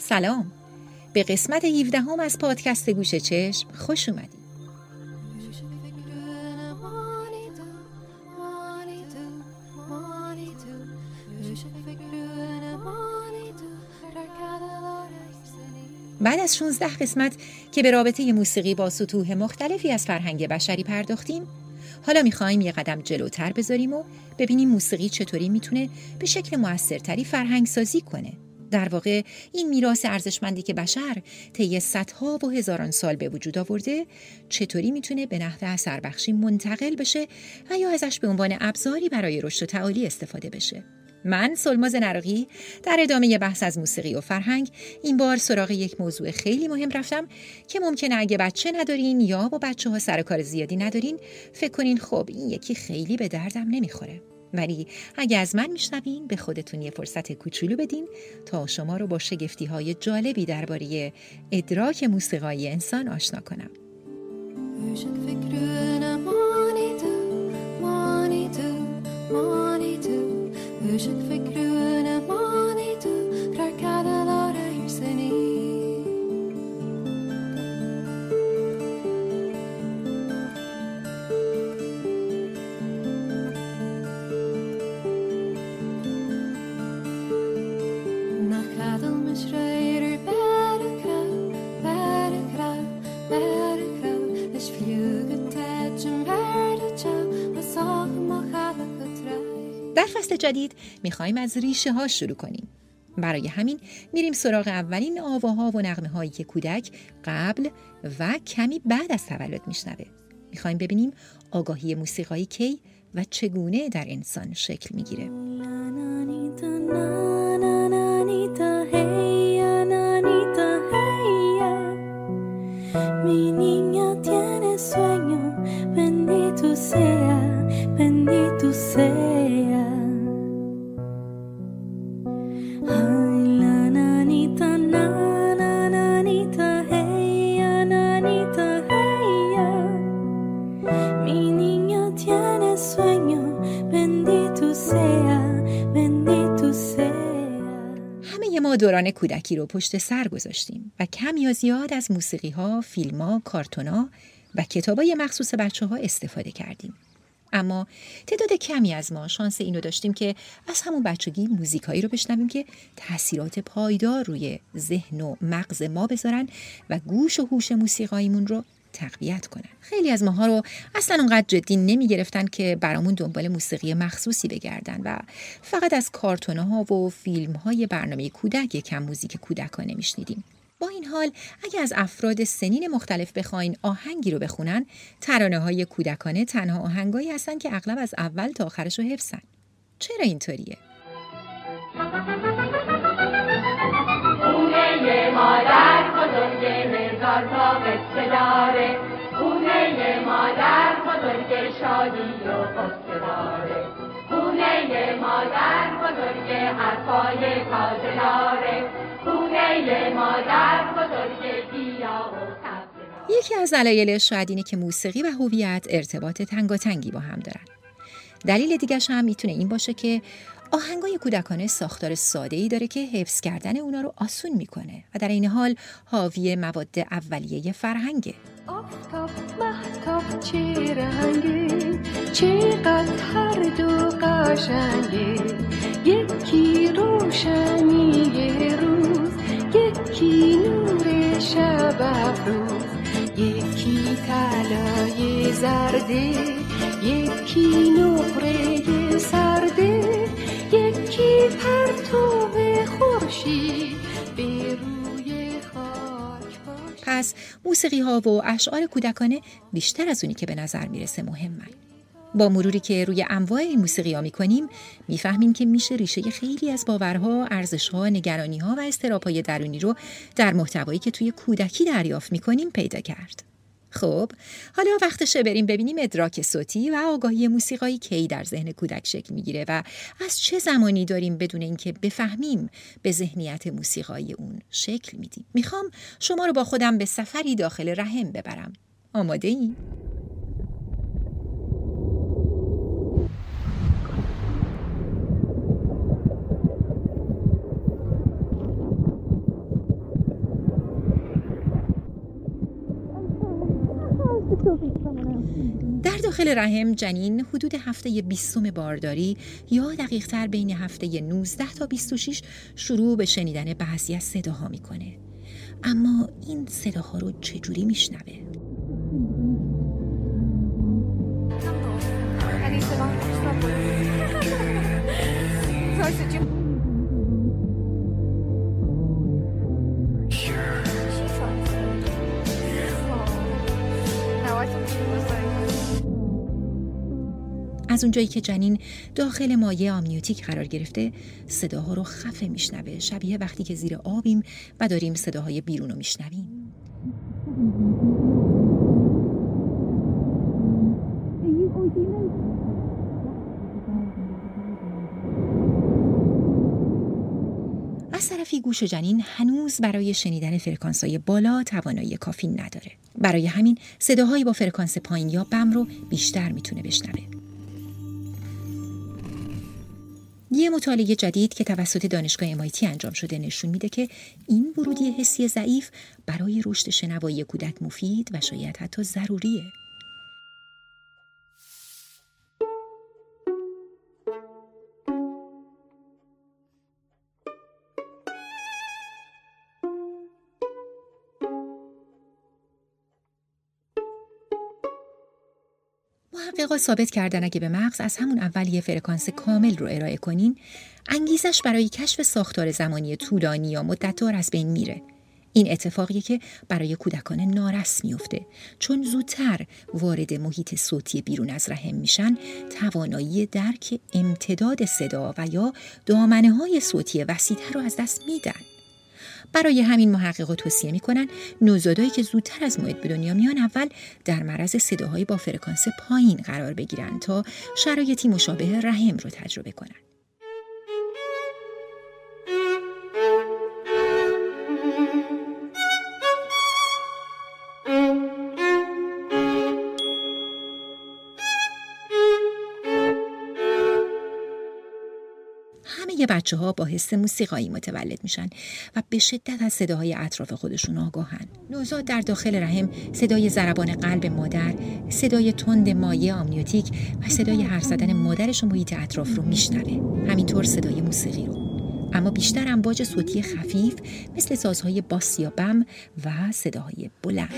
سلام. به قسمت 17 هم از پادکست گوش چشم خوش اومدید. بعد از 16 قسمت که به رابطه موسیقی با سطوح مختلفی از فرهنگ بشری پرداختیم حالا می‌خوایم یه قدم جلوتر بذاریم و ببینیم موسیقی چطوری می‌تونه به شکل موثرتری فرهنگ سازی کنه. در واقع این میراث ارزشمندی که بشر طی صدها و هزاران سال به وجود آورده چطوری می‌تونه به نحو اثر بخشی منتقل بشه و یا ازش به عنوان ابزاری برای رشد و تعالی استفاده بشه؟ من سلماز نراقی در ادامه بحث از موسیقی و فرهنگ این بار سراغ یک موضوع خیلی مهم رفتم که ممکنه اگه بچه ندارین یا با بچه ها سر کار زیادی ندارین فکر کنین خب این یکی خیلی به دردم نمی‌خوره. ولی اگه از من میشنوین به خودتون یه فرصت کوچولو بدین تا شما رو با شگفتی های جالبی درباره ادراک موسیقایی انسان آشنا کنم. فصل جدید می‌خوایم از ریشه ها شروع کنیم. برای همین میریم سراغ اولین آواها و نغمه هایی که کودک قبل و کمی بعد از تولد میشنوه. می‌خوایم ببینیم آگاهی موسیقایی کی و چگونه در انسان شکل می‌گیره. کودکی رو پشت سر گذاشتیم و کم یا زیاد از موسیقی ها، فیلم ها، کارتون ها و کتابای مخصوص بچه ها استفاده کردیم. اما تعداد کمی از ما شانس اینو داشتیم که از همون بچگی موزیکایی رو بشنویم که تاثیرات پایدار روی ذهن و مغز ما بذارن و گوش و هوش موسیقاییمون رو تقویت کنن. خیلی از ماها رو اصلا اونقدر جدی نمی گرفتن که برامون دنبال موسیقی مخصوصی بگردن و فقط از کارتونه ها و فیلم های برنامه کودک کم موزیک کودکانه میشنیدیم با این حال اگه از افراد سنین مختلف بخواین آهنگی رو بخونن ترانه های کودکانه تنها آهنگایی هستن که اغلب از اول تا آخرش رو حفظن. چرا اینطوریه؟ قصه داره خونه مادر بزرگ شادی و قصه داره خونه مادر بزرگ حرفای تازه داره خونه مادر بزرگ گیا و یکی از دلایل شاید اینه که موسیقی و هویت ارتباط تنگاتنگی با هم دارن. دلیل دیگرش هم می‌تونه این باشه که آهنگای کودکانه ساختار ساده ای داره که حفظ کردن اونا رو آسون می‌کنه و در این حال حاوی مواد اولیه فرهنگه. آفتاب محتاب چه رنگه چقدر هر دو قشنگه یکی روشنی روز یکی نور شب افروز. یکی طلای زرده یکی نقره سرده. پس موسیقی ها و اشعار کودکانه بیشتر از اونی که به نظر می‌رسه مهمن با مروری که روی انواع این موسیقی ها می کنیم می‌فهمیم که میشه ریشه خیلی از باورها، ارزشها، نگرانی ها و استراپای درونی رو در محتوایی که توی کودکی دریافت می کنیم پیدا کرد. خب حالا وقتشه بریم ببینیم ادراک صوتی و آگاهی موسیقایی کی در ذهن کودک شکل می‌گیره و از چه زمانی داریم بدون اینکه بفهمیم به ذهنیت موسیقایی اون شکل میدیم می‌خوام شما رو با خودم به سفری داخل رحم ببرم آماده این؟ در داخل رحم جنین حدود هفته بیستم بارداری یا دقیقتر بین هفته 19 تا 26 شروع به شنیدن بعضی از صداها می‌کنه اما این صداها رو چجوری میشنوه؟ از اونجایی که جنین داخل مایه آمنیوتیک قرار گرفته صداها رو خفه میشنوه شبیه وقتی که زیر آبیم و داریم صداهای بیرون رو میشنویم از طرفی گوش جنین هنوز برای شنیدن فرکانس های بالا توانایی کافی نداره. برای همین صداهایی با فرکانس پایین یا بم رو بیشتر می‌تونه بشنوه. یه مطالعه جدید که توسط دانشگاه MIT انجام شده نشون میده که این ورودی حسی ضعیف برای رشد شنوایی کودک مفید و شاید حتی ضروریه. محققا ثابت کردن اگه به مغز از همون اول یه فرکانس کامل رو ارائه کنین انگیزش برای کشف ساختار زمانی طولانی یا مدتدار از بین میره. این اتفاقیه که برای کودکان نارس میفته. چون زودتر وارد محیط صوتی بیرون از رحم میشن توانایی درک امتداد صدا و یا دامنه های صوتی وسیعتر رو از دست میدن. برای همین محققا توصیه می‌کنن نوزادایی که زودتر از موعد به دنیا میان اول در معرض صداهایی با فرکانس پایین قرار بگیرن تا شرایطی مشابه رحم رو تجربه کنن. بچه ها با حس موسیقایی متولد میشن و به شدت از صداهای اطراف خودشون آگاهن. نوزاد در داخل رحم صدای ضربان قلب مادر، صدای تند مایه آمنیوتیک و صدای حرف زدن مادرش و محیط اطراف رو میشنوه. همینطور صدای موسیقی رو. اما بیشتر امواج صوتی خفیف مثل سازهای باس یا بم و صداهای بلند.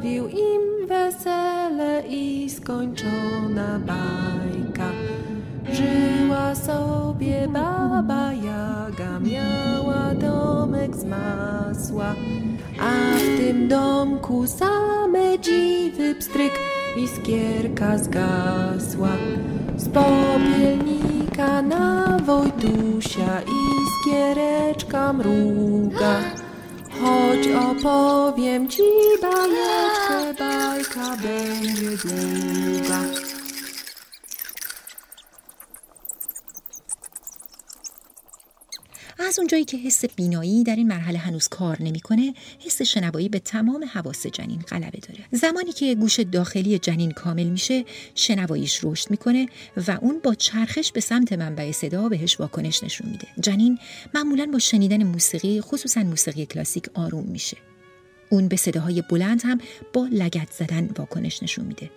Im wesele i skończona bajka. Żyła sobie baba Jaga, miała domek z masła, a w tym domku same dziwy pstryk i skierka zgasła. Z popielnika na Wojtusia i skiereczka mruga. Chodź opowiem ci bajeczkę, bajka będzie długa. از اونجایی که حس بینایی در این مرحله هنوز کار نمی‌کنه حس شنوایی به تمام حواس جنین غلبه داره. زمانی که گوش داخلی جنین کامل میشه شنواییش رشد می‌کنه و اون با چرخش به سمت منبع صدا بهش واکنش نشون میده. جنین معمولا با شنیدن موسیقی خصوصا موسیقی کلاسیک آروم میشه. اون به صداهای بلند هم با لگت زدن واکنش نشون میده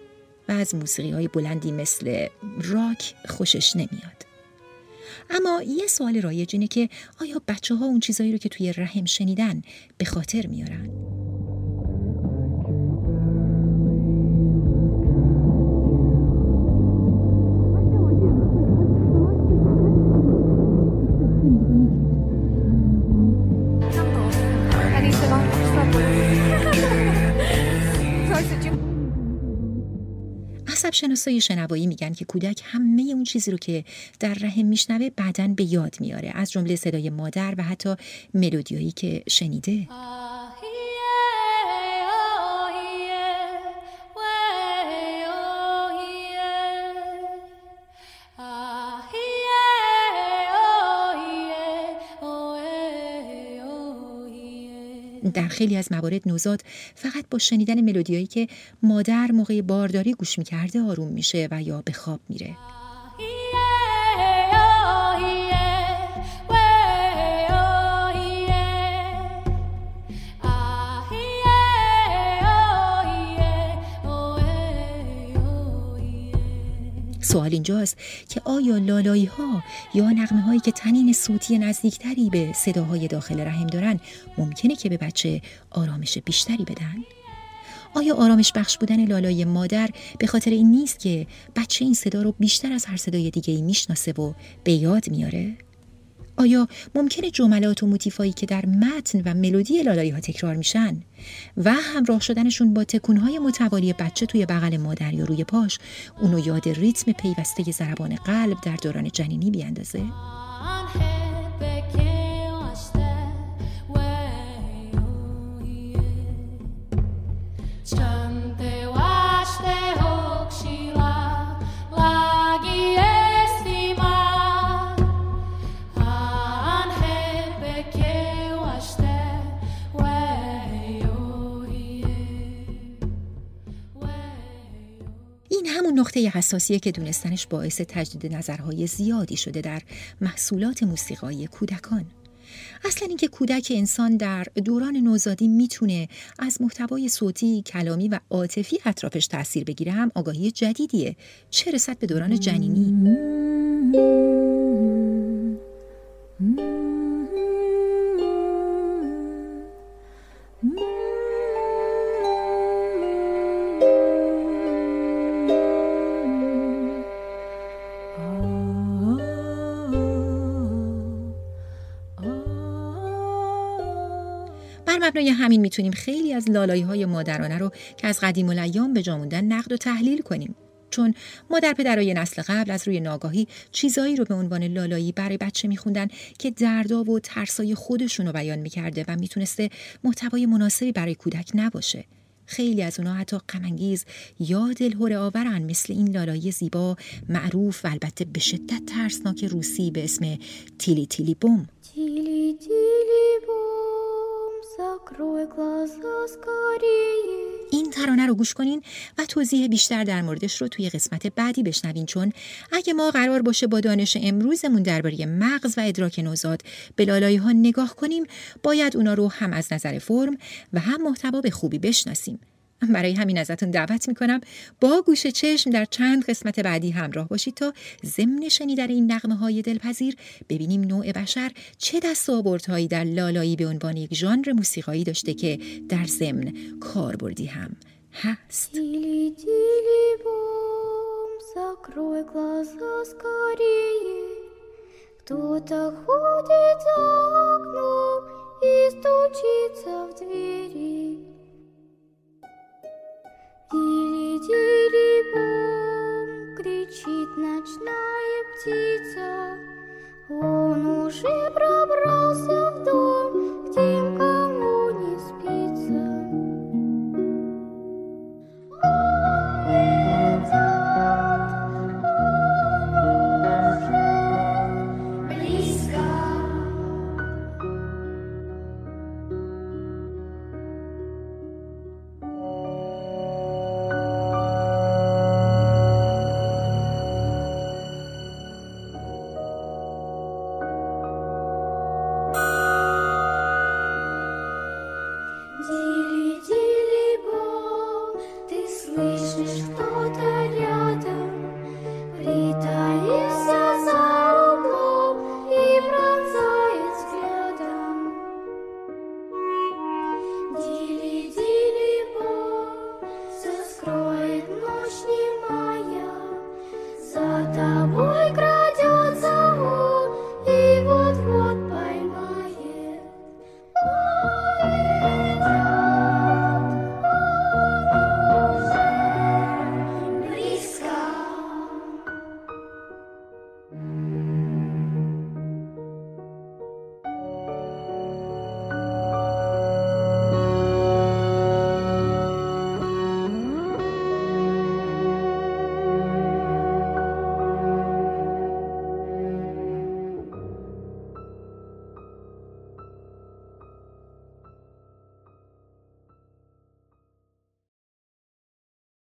و از موسیقی های بلندی مثل راک خوشش نمیاد. اما یه سوال رایج اینه که آیا بچه ها اون چیزایی رو که توی رحم شنیدن به خاطر میارن؟ شناسای شنوایی میگن که کودک همه اون چیزی رو که در رحم میشنوه بعدا به یاد میاره. از جمله صدای مادر و حتی ملودیایی که شنیده. در خیلی از موارد نوزاد فقط با شنیدن ملودیایی که مادر موقع بارداری گوش می‌کرده آروم میشه و یا به خواب میره. سوال اینجاست که آیا لالایی ها یا نغمه هایی که تنین صوتی نزدیکتری به صداهای داخل رحم دارن ممکنه که به بچه آرامش بیشتری بدن؟ آیا آرامش بخش بودن لالای مادر به خاطر این نیست که بچه این صدا رو بیشتر از هر صدای دیگه ای می‌شناسه و به یاد میاره؟ آیا ممکنه جملات و موتیفایی که در متن و ملودی لالایی ها تکرار میشن و همراه شدنشون با تکونهای متوالی بچه توی بغل مادر یا روی پاش اونو یاد ریتم پیوسته ضربان قلب در دوران جنینی بیاندازه؟ همون نقطه حساسیه که دونستنش باعث تجدید نظرهای زیادی شده در محصولات موسیقایی کودکان. اصلا اینکه کودک انسان در دوران نوزادی می‌تونه از محتوای صوتی، کلامی و عاطفی اطرافش تاثیر بگیره هم آگاهی جدیدیه. چه رسد به دوران جنینی؟ مبنای همین می‌تونیم خیلی از لالایی های مادرانه رو که از قدیم الایام به جاموندن نقد و تحلیل کنیم. چون مادر پدرای نسل قبل از روی ناگاهی چیزایی رو به عنوان لالایی برای بچه میخوندن که دردا و ترسای خودشون رو بیان می‌کرده و می‌تونسته محتوای مناسبی برای کودک نباشه. خیلی از اونا حتی غمانگیز یا دلهور آورن مثل این لالایی زیبا معروف و البته به شدت ترسناک روسی به اسم تیلی تیلی بوم. تیلی تیلی بوم. این ترانه رو گوش کنین و توضیح بیشتر در موردش رو توی قسمت بعدی بشنوین چون اگه ما قرار باشه با دانش امروزمون درباره مغز و ادراک نوزاد به لالایی ها نگاه کنیم باید اونا رو هم از نظر فرم و هم محتوا به خوبی بشناسیم. برای همین ازتون دعوت میکنم با گوش چشم در چند قسمت بعدی همراه باشید تا ضمن شنیدن این نقمه های دلپذیر ببینیم نوع بشر چه دستاوردهایی در لالایی به عنوان یک ژانر موسیقایی داشته که در ضمن کاربردی هم هست Кто-то ходит за